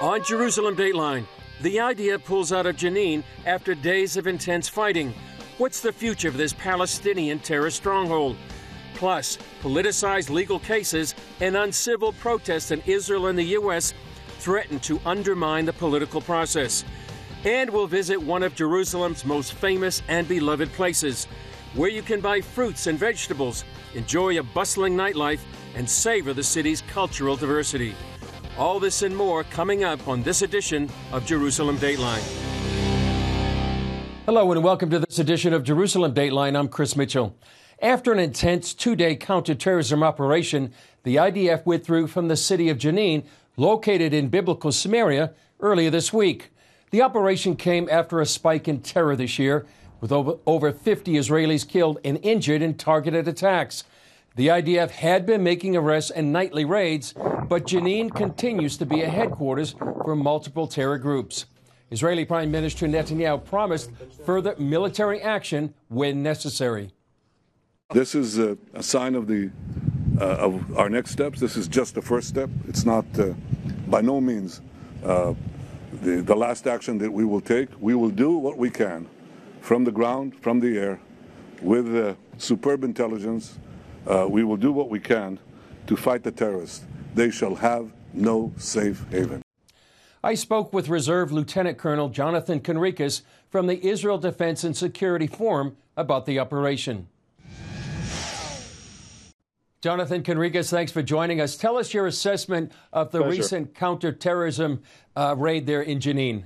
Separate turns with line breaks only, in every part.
On Jerusalem Dateline, the IDF pulls out of Jenin after days of intense fighting. What's the future of this Palestinian terrorist stronghold? Plus, politicized legal cases and uncivil protests in Israel and the U.S. threaten to undermine the political process. And we'll visit one of Jerusalem's most famous and beloved places, where you can buy fruits and vegetables, enjoy a bustling nightlife, and savor the city's cultural diversity. All this and more coming up on this edition of Jerusalem Dateline. Hello and welcome to this edition of Jerusalem Dateline. I'm Chris Mitchell. After an intense two day counterterrorism operation, the IDF withdrew from the city of Jenin, located in biblical Samaria, earlier this week. The operation came after a spike in terror this year, with over, over 50 Israelis killed and injured in targeted attacks. The IDF had been making arrests and nightly raids, but Jenin continues to be a headquarters for multiple terror groups. Israeli Prime Minister Netanyahu promised further military action when necessary.
This is a, a sign of the uh, of our next steps. This is just the first step. It's not uh, by no means uh, the, the last action that we will take. We will do what we can from the ground, from the air, with uh, superb intelligence uh, we will do what we can to fight the terrorists. They shall have no safe haven.
I spoke with Reserve Lieutenant Colonel Jonathan Conricus from the Israel Defense and Security Forum about the operation. Jonathan Conricus, thanks for joining us. Tell us your assessment of the
Pleasure.
recent counterterrorism uh, raid there in Jenin.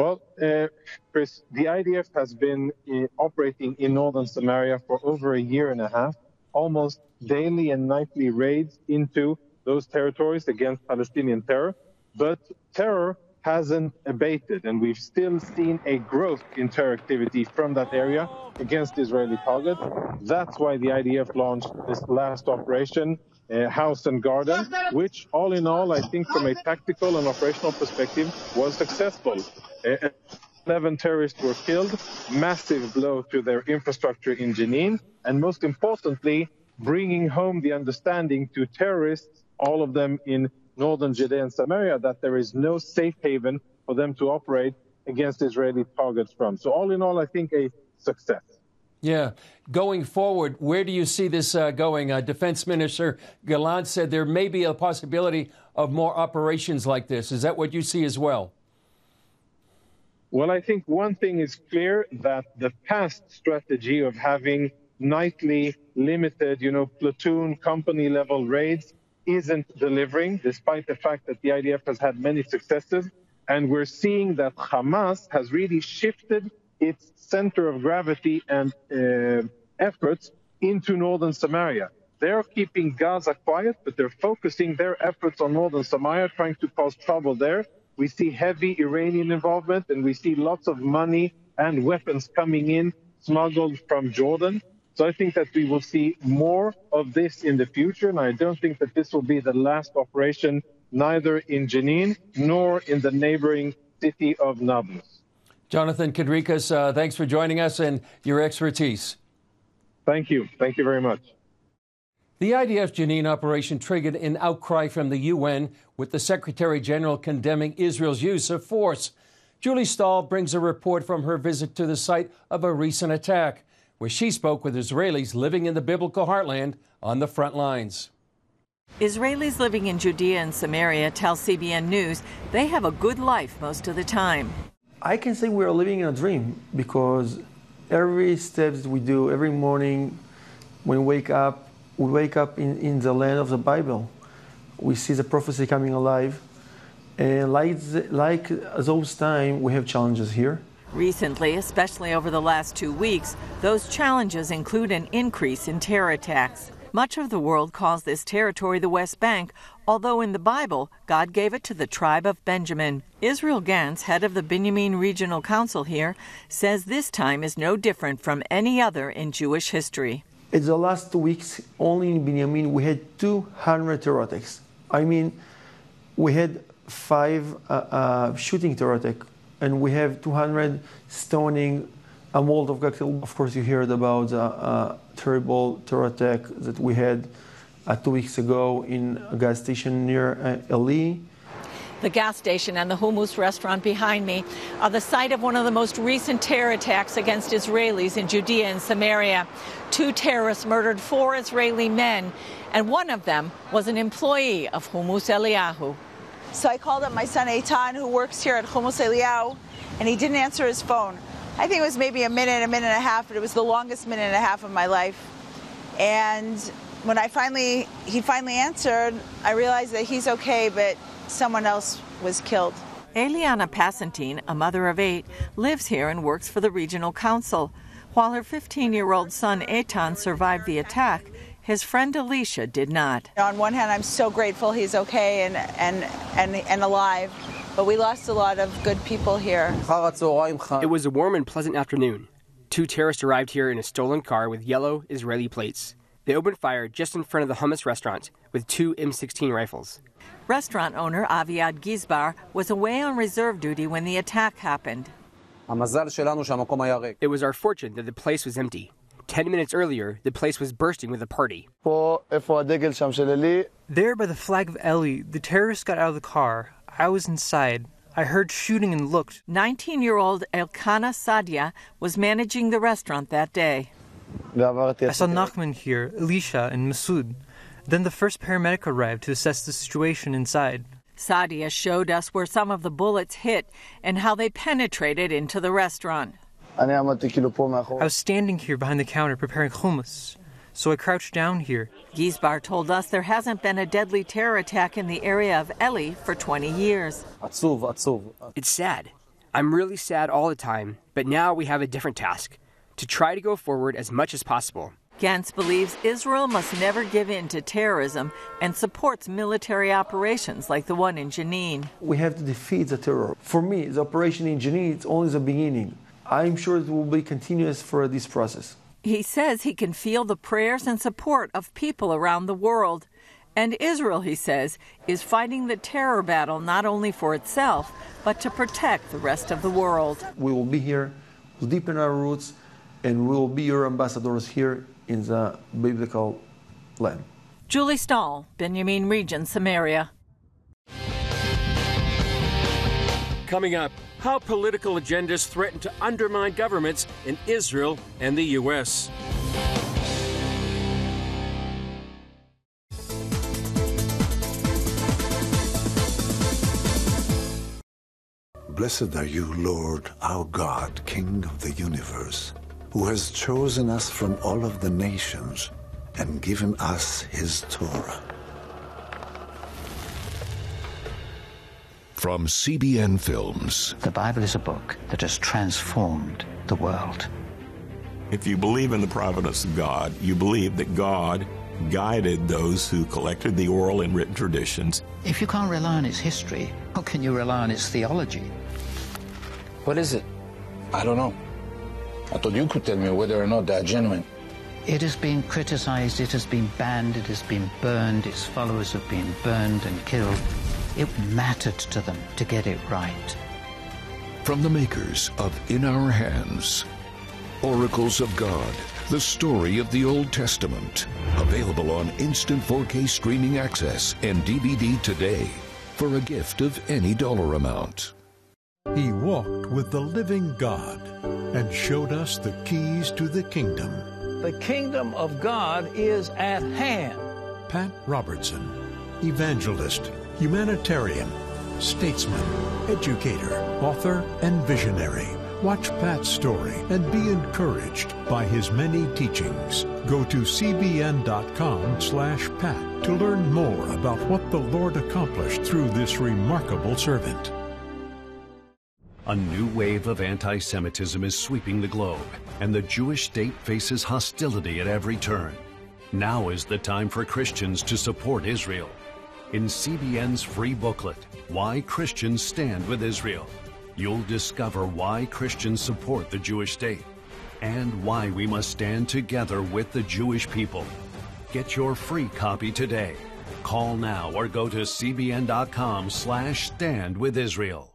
Well, uh, Chris, the IDF has been uh, operating in northern Samaria for over a year and a half, almost daily and nightly raids into those territories against Palestinian terror. But terror hasn't abated, and we've still seen a growth in terror activity from that area against Israeli targets. That's why the IDF launched this last operation, uh, House and Garden, which, all in all, I think from a tactical and operational perspective, was successful. Uh, 11 terrorists were killed, massive blow to their infrastructure in Jenin, and most importantly, bringing home the understanding to terrorists, all of them in northern Judea and Samaria, that there is no safe haven for them to operate against Israeli targets from. So, all in all, I think a success.
Yeah. Going forward, where do you see this uh, going? Uh, Defense Minister Gallant said there may be a possibility of more operations like this. Is that what you see as well?
Well, I think one thing is clear that the past strategy of having nightly limited, you know, platoon company level raids isn't delivering, despite the fact that the IDF has had many successes. And we're seeing that Hamas has really shifted its center of gravity and uh, efforts into northern Samaria. They're keeping Gaza quiet, but they're focusing their efforts on northern Samaria, trying to cause trouble there. We see heavy Iranian involvement, and we see lots of money and weapons coming in smuggled from Jordan. So I think that we will see more of this in the future, and I don't think that this will be the last operation, neither in Jenin nor in the neighboring city of Nablus.
Jonathan Conricus, uh, thanks for joining us and your expertise.
Thank you. Thank you very much.
The IDF Jenin operation triggered an outcry from the UN, with the Secretary General condemning Israel's use of force. Julie Stahl brings a report from her visit to the site of a recent attack, where she spoke with Israelis living in the biblical heartland on the front lines.
Israelis living in Judea and Samaria tell CBN News they have a good life most of the time.
I can say we are living in a dream because every step that we do, every morning when we wake up, we wake up in, in the land of the Bible. We see the prophecy coming alive. And like, like those times, we have challenges here.
Recently, especially over the last two weeks, those challenges include an increase in terror attacks. Much of the world calls this territory the West Bank, although in the Bible, God gave it to the tribe of Benjamin. Israel Gantz, head of the Benjamin Regional Council here, says this time is no different from any other in Jewish history.
In the last two weeks, only in Benjamin, we had 200 terror attacks. I mean, we had five uh, uh, shooting terror attacks, and we have 200 stoning, a of cocktail. Of course, you heard about uh, terrible terror attack that we had uh, two weeks ago in a gas station near uh, Eli.
The gas station and the hummus restaurant behind me are the site of one of the most recent terror attacks against Israelis in Judea and Samaria. Two terrorists murdered four Israeli men, and one of them was an employee of Hummus Eliyahu.
So I called up my son Eitan, who works here at Hummus Eliyahu, and he didn't answer his phone. I think it was maybe a minute, a minute and a half, but it was the longest minute and a half of my life. And when I finally, he finally answered, I realized that he's okay, but someone else was killed.
Eliana Passantine, a mother of eight, lives here and works for the regional council. While her 15 year old son Eitan survived the attack, his friend Elisha did not.
On one hand, I'm so grateful he's okay and, and, and, and alive, but we lost a lot of good people here.
It was a warm and pleasant afternoon. Two terrorists arrived here in a stolen car with yellow Israeli plates. They opened fire just in front of the hummus restaurant with two M16 rifles.
Restaurant owner Aviad Gizbar was away on reserve duty when the attack happened.
It was our fortune that the place was empty. Ten minutes earlier, the place was bursting with a party.
There by the flag of Eli, the terrorists got out of the car. I was inside. I heard shooting and looked.
19 year old Elkana Sadia was managing the restaurant that day.
I saw Nachman here, Elisha, and Masood. Then the first paramedic arrived to assess the situation inside.
Sadia showed us where some of the bullets hit and how they penetrated into the restaurant.
I was standing here behind the counter preparing hummus, so I crouched down here.
Gizbar told us there hasn't been a deadly terror attack in the area of Eli for 20 years.
It's sad. I'm really sad all the time, but now we have a different task to try to go forward as much as possible.
Gantz believes Israel must never give in to terrorism and supports military operations like the one in Jenin.
We have to defeat the terror. For me, the operation in Jenin is only the beginning. I'm sure it will be continuous for this process.
He says he can feel the prayers and support of people around the world. And Israel, he says, is fighting the terror battle not only for itself, but to protect the rest of the world.
We will be here, we'll deepen our roots, and we will be your ambassadors here in the biblical land.
Julie Stahl, Benjamin Region, Samaria.
Coming up, how political agendas threaten to undermine governments in Israel and the U.S.
Blessed are you, Lord, our God, King of the universe, who has chosen us from all of the nations and given us his Torah.
From CBN Films.
The Bible is a book that has transformed the world.
If you believe in the providence of God, you believe that God guided those who collected the oral and written traditions.
If you can't rely on its history, how can you rely on its theology?
What is it? I don't know. I thought you could tell me whether or not they're genuine.
It has been criticized, it has been banned, it has been burned, its followers have been burned and killed. It mattered to them to get it right.
From the makers of In Our Hands, Oracles of God, the story of the Old Testament. Available on instant 4K streaming access and DVD today for a gift of any dollar amount.
He walked with the living God and showed us the keys to the kingdom.
The kingdom of God is at hand.
Pat Robertson, evangelist, humanitarian, statesman, educator, author, and visionary. Watch Pat's story and be encouraged by his many teachings. Go to cbn.com slash pat to learn more about what the Lord accomplished through this remarkable servant.
A new wave of anti Semitism is sweeping the globe, and the Jewish state faces hostility at every turn. Now is the time for Christians to support Israel. In CBN's free booklet, Why Christians Stand with Israel, you'll discover why Christians support the Jewish state and why we must stand together with the Jewish people. Get your free copy today. Call now or go to cbn.com slash stand with Israel.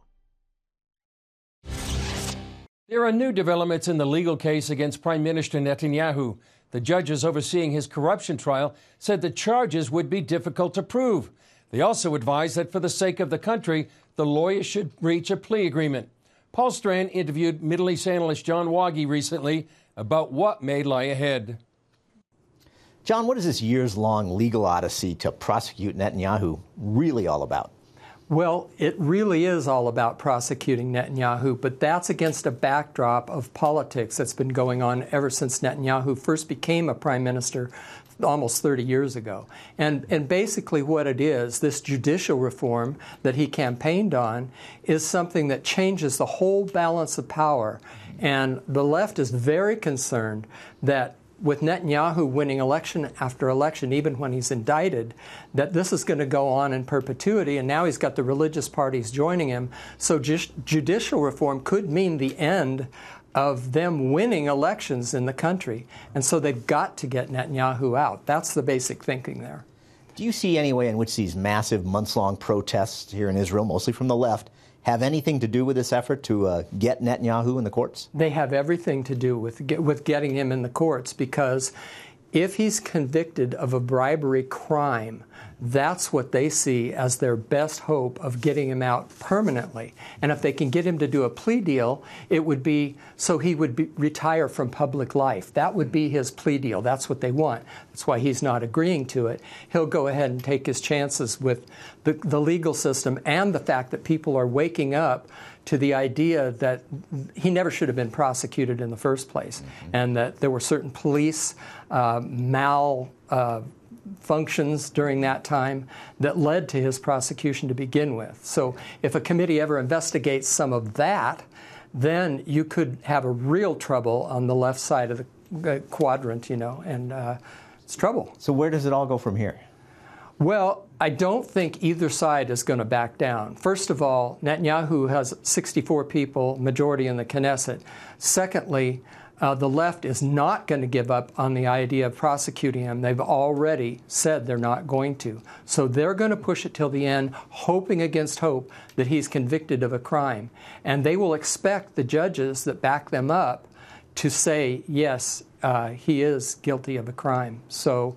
There are new developments in the legal case against Prime Minister Netanyahu. The judges overseeing his corruption trial said the charges would be difficult to prove. They also advised that for the sake of the country, the lawyers should reach a plea agreement. Paul Strand interviewed Middle East analyst John Waage recently about what may lie ahead.
John, what is this years long legal odyssey to prosecute Netanyahu really all about?
Well, it really is all about prosecuting Netanyahu, but that's against a backdrop of politics that's been going on ever since Netanyahu first became a prime minister almost 30 years ago. And, and basically, what it is, this judicial reform that he campaigned on, is something that changes the whole balance of power. And the left is very concerned that with Netanyahu winning election after election, even when he's indicted, that this is going to go on in perpetuity, and now he's got the religious parties joining him. So ju- judicial reform could mean the end of them winning elections in the country. And so they've got to get Netanyahu out. That's the basic thinking there.
Do you see any way in which these massive months long protests here in Israel, mostly from the left, have anything to do with this effort to uh, get Netanyahu in the courts?
They have everything to do with get, with getting him in the courts because if he's convicted of a bribery crime, that's what they see as their best hope of getting him out permanently. And if they can get him to do a plea deal, it would be so he would be, retire from public life. That would be his plea deal. That's what they want. That's why he's not agreeing to it. He'll go ahead and take his chances with the, the legal system and the fact that people are waking up to the idea that he never should have been prosecuted in the first place, mm-hmm. and that there were certain police uh, mal uh, functions during that time that led to his prosecution to begin with. So if a committee ever investigates some of that, then you could have a real trouble on the left side of the quadrant, you know, and uh, it's trouble.
So where does it all go from here?
Well, I don't think either side is going to back down. First of all, Netanyahu has 64 people, majority in the Knesset. Secondly, uh, the left is not going to give up on the idea of prosecuting him. They've already said they're not going to. So they're going to push it till the end, hoping against hope that he's convicted of a crime. And they will expect the judges that back them up to say, yes, uh, he is guilty of a crime. So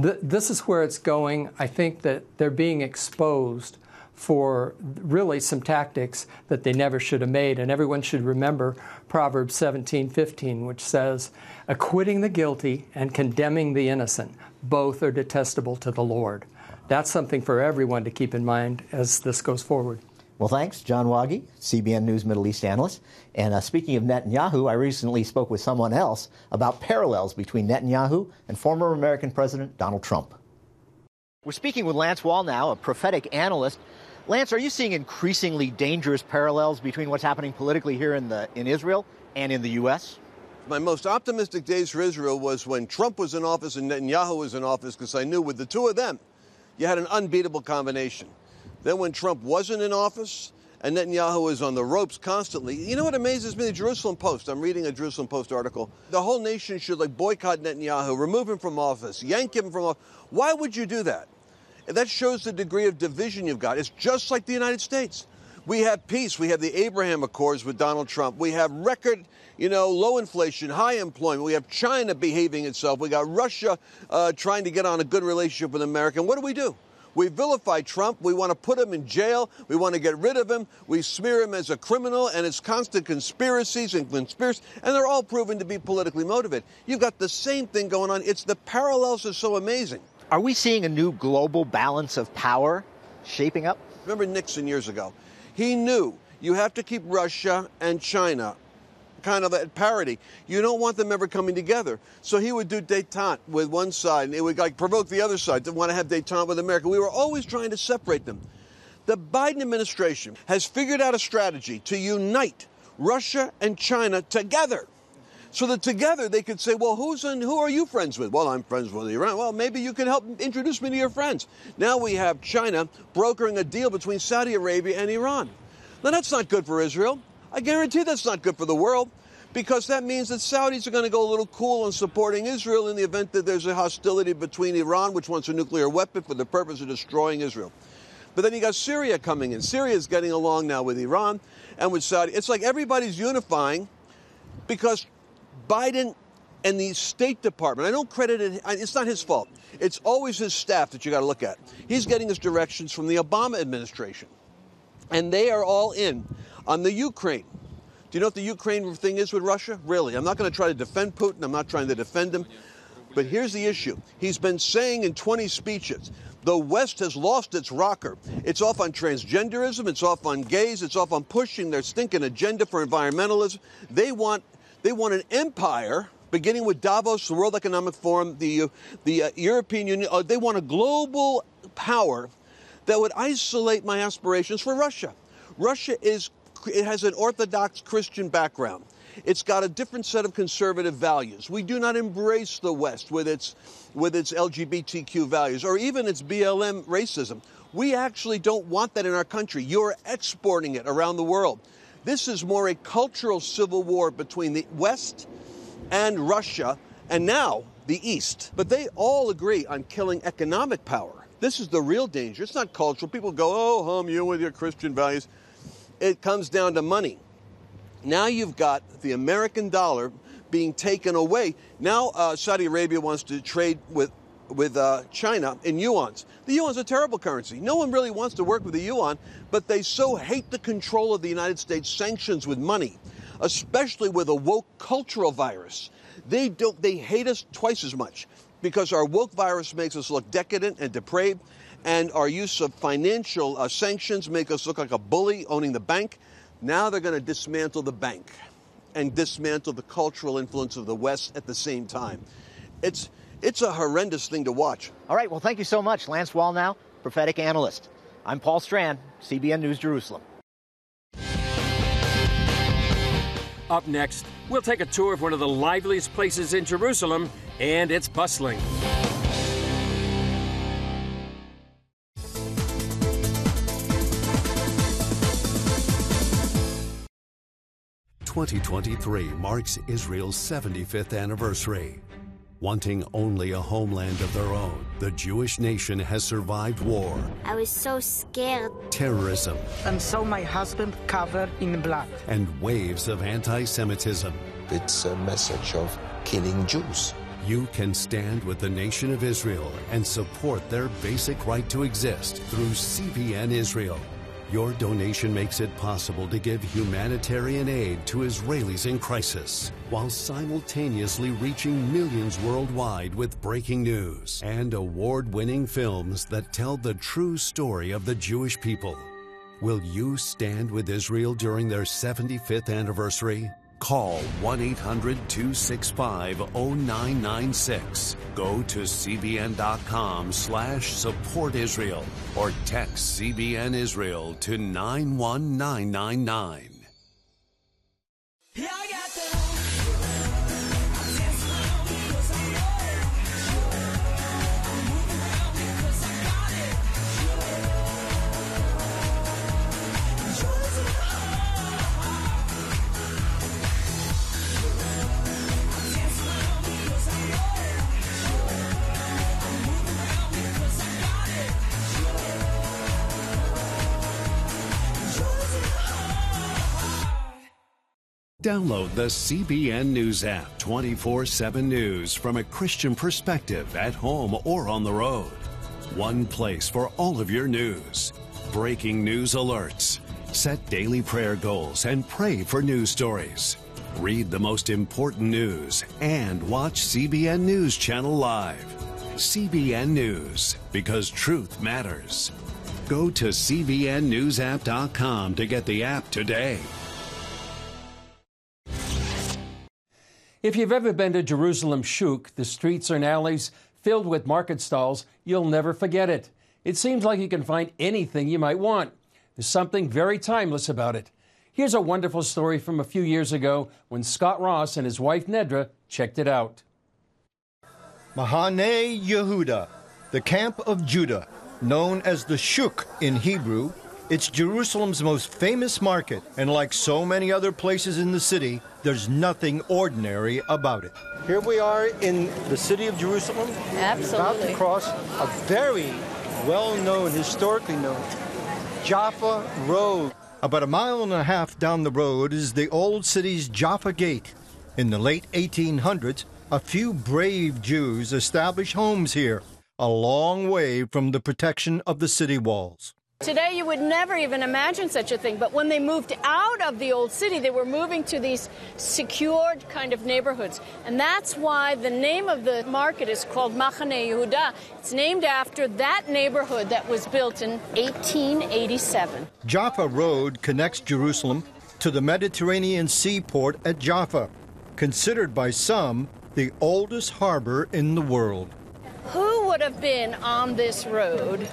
th- this is where it's going. I think that they're being exposed for really some tactics that they never should have made. And everyone should remember Proverbs 17:15, which says, "Acquitting the guilty and condemning the innocent, both are detestable to the Lord." That's something for everyone to keep in mind as this goes forward.
Well, thanks, John Waage, CBN News Middle East analyst. And uh, speaking of Netanyahu, I recently spoke with someone else about parallels between Netanyahu and former American President Donald Trump. We're speaking with Lance Wallnau, a prophetic analyst Lance, are you seeing increasingly dangerous parallels between what's happening politically here in, the, in Israel and in the U.S.?
My most optimistic days for Israel was when Trump was in office and Netanyahu was in office because I knew with the two of them, you had an unbeatable combination. Then when Trump wasn't in office and Netanyahu was on the ropes constantly, you know what amazes me? The Jerusalem Post. I'm reading a Jerusalem Post article. The whole nation should like boycott Netanyahu, remove him from office, yank him from office. Why would you do that? That shows the degree of division you've got. It's just like the United States. We have peace. We have the Abraham Accords with Donald Trump. We have record, you know, low inflation, high employment. We have China behaving itself. We got Russia uh, trying to get on a good relationship with America. And what do we do? We vilify Trump. We want to put him in jail. We want to get rid of him. We smear him as a criminal, and it's constant conspiracies and conspiracies, and they're all proven to be politically motivated. You've got the same thing going on. It's the parallels are so amazing.
Are we seeing a new global balance of power shaping up?
Remember Nixon years ago? He knew you have to keep Russia and China kind of at parity. You don't want them ever coming together. So he would do detente with one side, and it would like provoke the other side to want to have detente with America. We were always trying to separate them. The Biden administration has figured out a strategy to unite Russia and China together so that together they could say, well, who's in, who are you friends with? Well, I'm friends with Iran. Well, maybe you can help introduce me to your friends. Now we have China brokering a deal between Saudi Arabia and Iran. Now that's not good for Israel. I guarantee that's not good for the world because that means that Saudis are going to go a little cool on supporting Israel in the event that there's a hostility between Iran, which wants a nuclear weapon for the purpose of destroying Israel. But then you got Syria coming in. Syria is getting along now with Iran and with Saudi. It's like everybody's unifying because Biden and the State Department, I don't credit it, it's not his fault. It's always his staff that you got to look at. He's getting his directions from the Obama administration. And they are all in on the Ukraine. Do you know what the Ukraine thing is with Russia? Really, I'm not going to try to defend Putin. I'm not trying to defend him. But here's the issue. He's been saying in 20 speeches, the West has lost its rocker. It's off on transgenderism, it's off on gays, it's off on pushing their stinking agenda for environmentalism. They want they want an empire beginning with Davos, the World Economic Forum, the, uh, the uh, European Union. Uh, they want a global power that would isolate my aspirations for Russia. Russia is it has an Orthodox Christian background. It's got a different set of conservative values. We do not embrace the West with its, with its LGBTQ values or even its BLM racism. We actually don't want that in our country. You're exporting it around the world. This is more a cultural civil war between the West and Russia and now the East. But they all agree on killing economic power. This is the real danger. It's not cultural. People go, oh, hum, you with your Christian values. It comes down to money. Now you've got the American dollar being taken away. Now uh, Saudi Arabia wants to trade with with uh, China in yuan's. The yuan's a terrible currency. No one really wants to work with the yuan, but they so hate the control of the United States sanctions with money, especially with a woke cultural virus. They don't. They hate us twice as much because our woke virus makes us look decadent and depraved, and our use of financial uh, sanctions make us look like a bully owning the bank. Now they're going to dismantle the bank and dismantle the cultural influence of the West at the same time. It's, it's a horrendous thing to watch.
All right, well, thank you so much, Lance Wallnau, prophetic analyst. I'm Paul Strand, CBN News Jerusalem.
Up next, we'll take a tour of one of the liveliest places in Jerusalem, and it's bustling.
2023 marks Israel's 75th anniversary. Wanting only a homeland of their own, the Jewish nation has survived war.
I was so scared.
Terrorism.
And saw my husband covered in blood.
And waves of anti Semitism.
It's a message of killing Jews.
You can stand with the nation of Israel and support their basic right to exist through CBN Israel. Your donation makes it possible to give humanitarian aid to Israelis in crisis while simultaneously reaching millions worldwide with breaking news and award winning films that tell the true story of the Jewish people. Will you stand with Israel during their 75th anniversary? Call 1 800 265 0996. Go to cbn.com slash support Israel or text CBN Israel to 91999. Download the CBN News app 24 7 news from a Christian perspective at home or on the road. One place for all of your news. Breaking news alerts. Set daily prayer goals and pray for news stories. Read the most important news and watch CBN News Channel live. CBN News, because truth matters. Go to CBNNewsApp.com to get the app today.
If you've ever been to Jerusalem Shuk, the streets and alleys filled with market stalls, you'll never forget it. It seems like you can find anything you might want. There's something very timeless about it. Here's a wonderful story from a few years ago when Scott Ross and his wife Nedra checked it out.
Mahane Yehuda, the camp of Judah, known as the Shuk in Hebrew, it's Jerusalem's most famous market, and like so many other places in the city, there's nothing ordinary about it. Here we are in the city of Jerusalem.
Absolutely.
About to cross a very well known, historically known, Jaffa Road. About a mile and a half down the road is the old city's Jaffa Gate. In the late 1800s, a few brave Jews established homes here, a long way from the protection of the city walls.
Today, you would never even imagine such a thing, but when they moved out of the old city, they were moving to these secured kind of neighborhoods. And that's why the name of the market is called Machane Yehuda. It's named after that neighborhood that was built in 1887.
Jaffa Road connects Jerusalem to the Mediterranean seaport at Jaffa, considered by some the oldest harbor in the world.
Who would have been on this road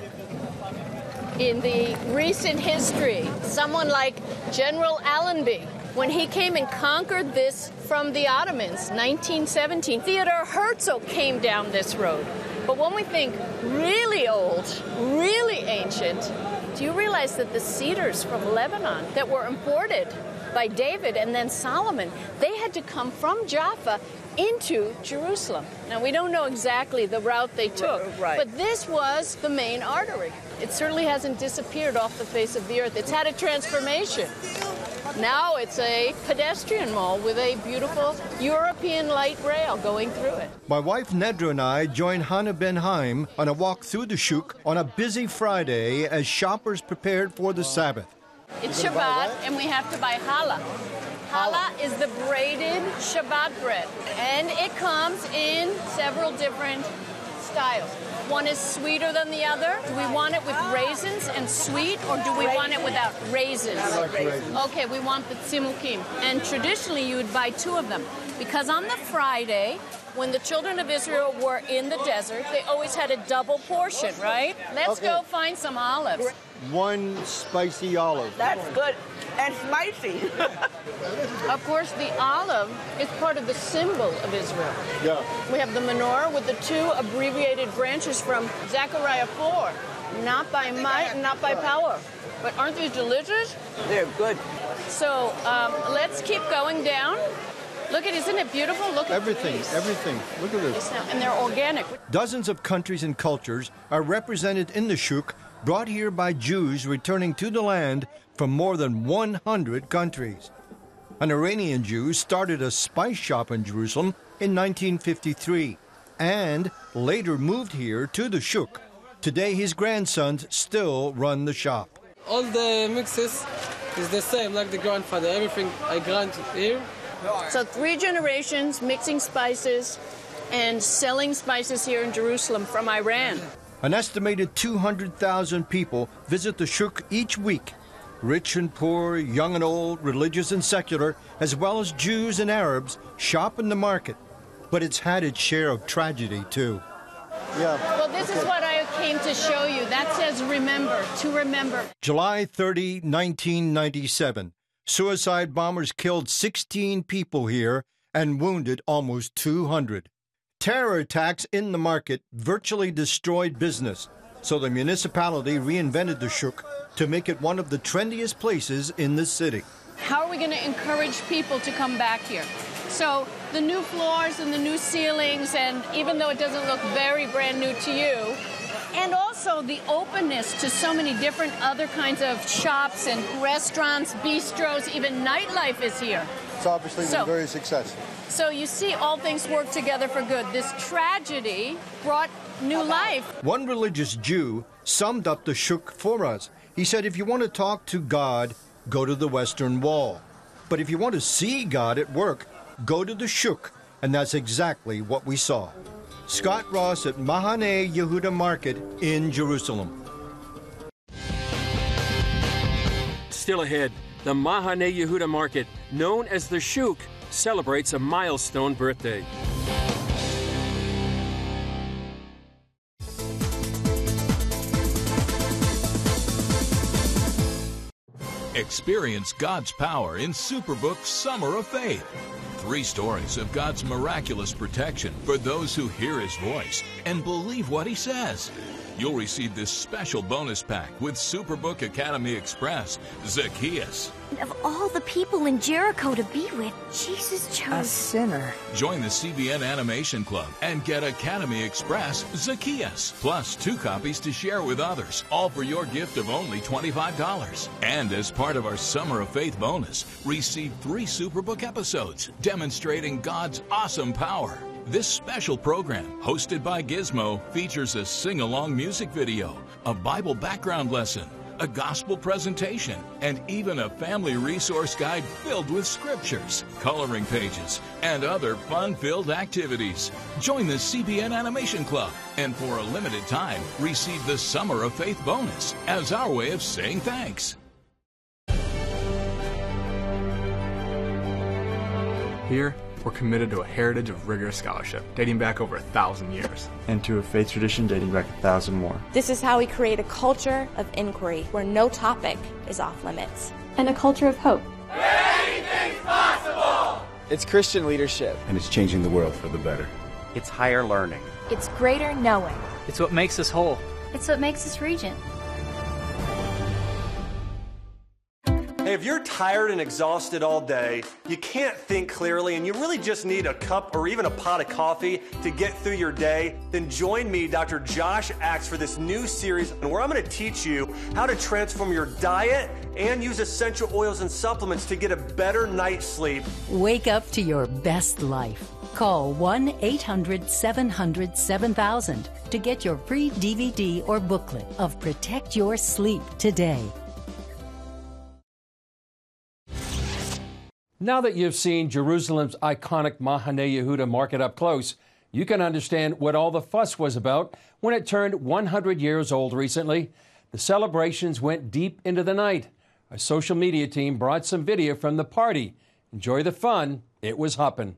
in the recent history. Someone like General Allenby, when he came and conquered this from the Ottomans, 1917. Theodore Herzl came down this road. But when we think really old, really ancient, do you realize that the cedars from Lebanon that were imported by David and then Solomon, they had to come from Jaffa into Jerusalem. Now, we don't know exactly the route they took, right. but this was the main artery. It certainly hasn't disappeared off the face of the earth. It's had a transformation. Now it's a pedestrian mall with a beautiful European light rail going through it.
My wife Nedra and I joined Hannah Ben Haim on a walk through the Shuk on a busy Friday as shoppers prepared for the Sabbath.
It's Shabbat, and we have to buy challah. Challah is the braided Shabbat bread, and it comes in several different styles. One is sweeter than the other. Do we want it with raisins and sweet, or do we want it without raisins? Okay, we want the tzimukim. And traditionally, you would buy two of them because on the Friday, when the children of Israel were in the desert, they always had a double portion, right? Let's okay. go find some olives.
One spicy olive.
That's good and spicy.
of course, the olive is part of the symbol of Israel.
Yeah.
We have the menorah with the two abbreviated branches from Zechariah 4. Not by might, not by power. But aren't these delicious?
They're good.
So um, let's keep going down. Look at, isn't it beautiful? Look at
everything, everything. Look at this.
And they're organic.
Dozens of countries and cultures are represented in the shuk, brought here by Jews returning to the land from more than 100 countries. An Iranian Jew started a spice shop in Jerusalem in 1953 and later moved here to the shuk. Today, his grandsons still run the shop.
All the mixes is the same, like the grandfather. Everything I grind here
so, three generations mixing spices and selling spices here in Jerusalem from Iran.
An estimated 200,000 people visit the Shuk each week. Rich and poor, young and old, religious and secular, as well as Jews and Arabs, shop in the market. But it's had its share of tragedy, too.
Yeah. Well, this okay. is what I came to show you. That says remember, to remember.
July 30, 1997. Suicide bombers killed 16 people here and wounded almost 200. Terror attacks in the market virtually destroyed business, so the municipality reinvented the shuk to make it one of the trendiest places in the city.
How are we going to encourage people to come back here? So, the new floors and the new ceilings, and even though it doesn't look very brand new to you, and also the openness to so many different other kinds of shops and restaurants, bistros, even nightlife is here.
It's obviously so, been very successful.
So you see, all things work together for good. This tragedy brought new life.
One religious Jew summed up the shuk for us. He said, if you want to talk to God, go to the Western Wall. But if you want to see God at work, go to the shuk. And that's exactly what we saw. Scott Ross at Mahane Yehuda Market in Jerusalem.
Still ahead, the Mahane Yehuda Market, known as the Shuk, celebrates a milestone birthday.
Experience God's power in Superbook Summer of Faith. Three stories of God's miraculous protection for those who hear His voice and believe what He says. You'll receive this special bonus pack with Superbook Academy Express, Zacchaeus.
Of all the people in Jericho to be with, Jesus chose
a sinner.
Join the CBN Animation Club and get Academy Express Zacchaeus, plus two copies to share with others, all for your gift of only $25. And as part of our Summer of Faith bonus, receive three Superbook episodes demonstrating God's awesome power. This special program, hosted by Gizmo, features a sing along music video, a Bible background lesson,
a gospel presentation, and even a family resource guide filled with scriptures, coloring pages, and other fun filled activities. Join the CBN Animation Club and for a limited time receive the Summer of Faith bonus as our way of saying thanks.
Here, we're committed to a heritage of rigorous scholarship dating back over a thousand years.
And to a faith tradition dating back a thousand more.
This is how we create a culture of inquiry where no topic is off limits.
And a culture of hope.
Anything's possible!
It's Christian leadership.
And it's changing the world for the better.
It's higher learning.
It's greater knowing.
It's what makes us whole.
It's what makes us regent.
If you're tired and exhausted all day, you can't think clearly, and you really just need a cup or even a pot of coffee to get through your day, then join me, Dr. Josh Axe, for this new series where I'm going to teach you how to transform your diet and use essential oils and supplements to get a better night's sleep.
Wake up to your best life. Call 1 800 700 7000 to get your free DVD or booklet of Protect Your Sleep today.
Now that you've seen Jerusalem's iconic Mahane Yehuda market up close, you can understand what all the fuss was about when it turned 100 years old recently. The celebrations went deep into the night. Our social media team brought some video from the party. Enjoy the fun. It was hoppin'.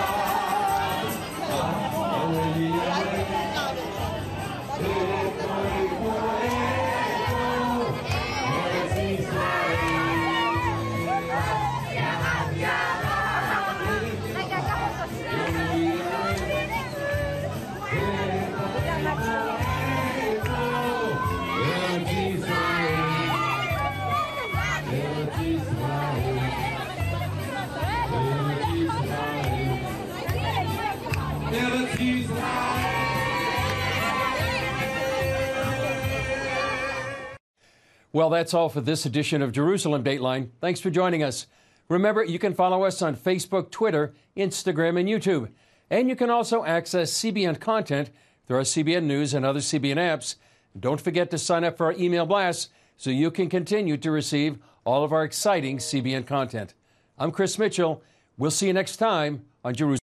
Well, that's all for this edition of Jerusalem Dateline. Thanks for joining us. Remember, you can follow us on Facebook, Twitter, Instagram, and YouTube. And you can also access CBN content through our CBN News and other CBN apps. Don't forget to sign up for our email blast so you can continue to receive all of our exciting CBN content. I'm Chris Mitchell. We'll see you next time on Jerusalem.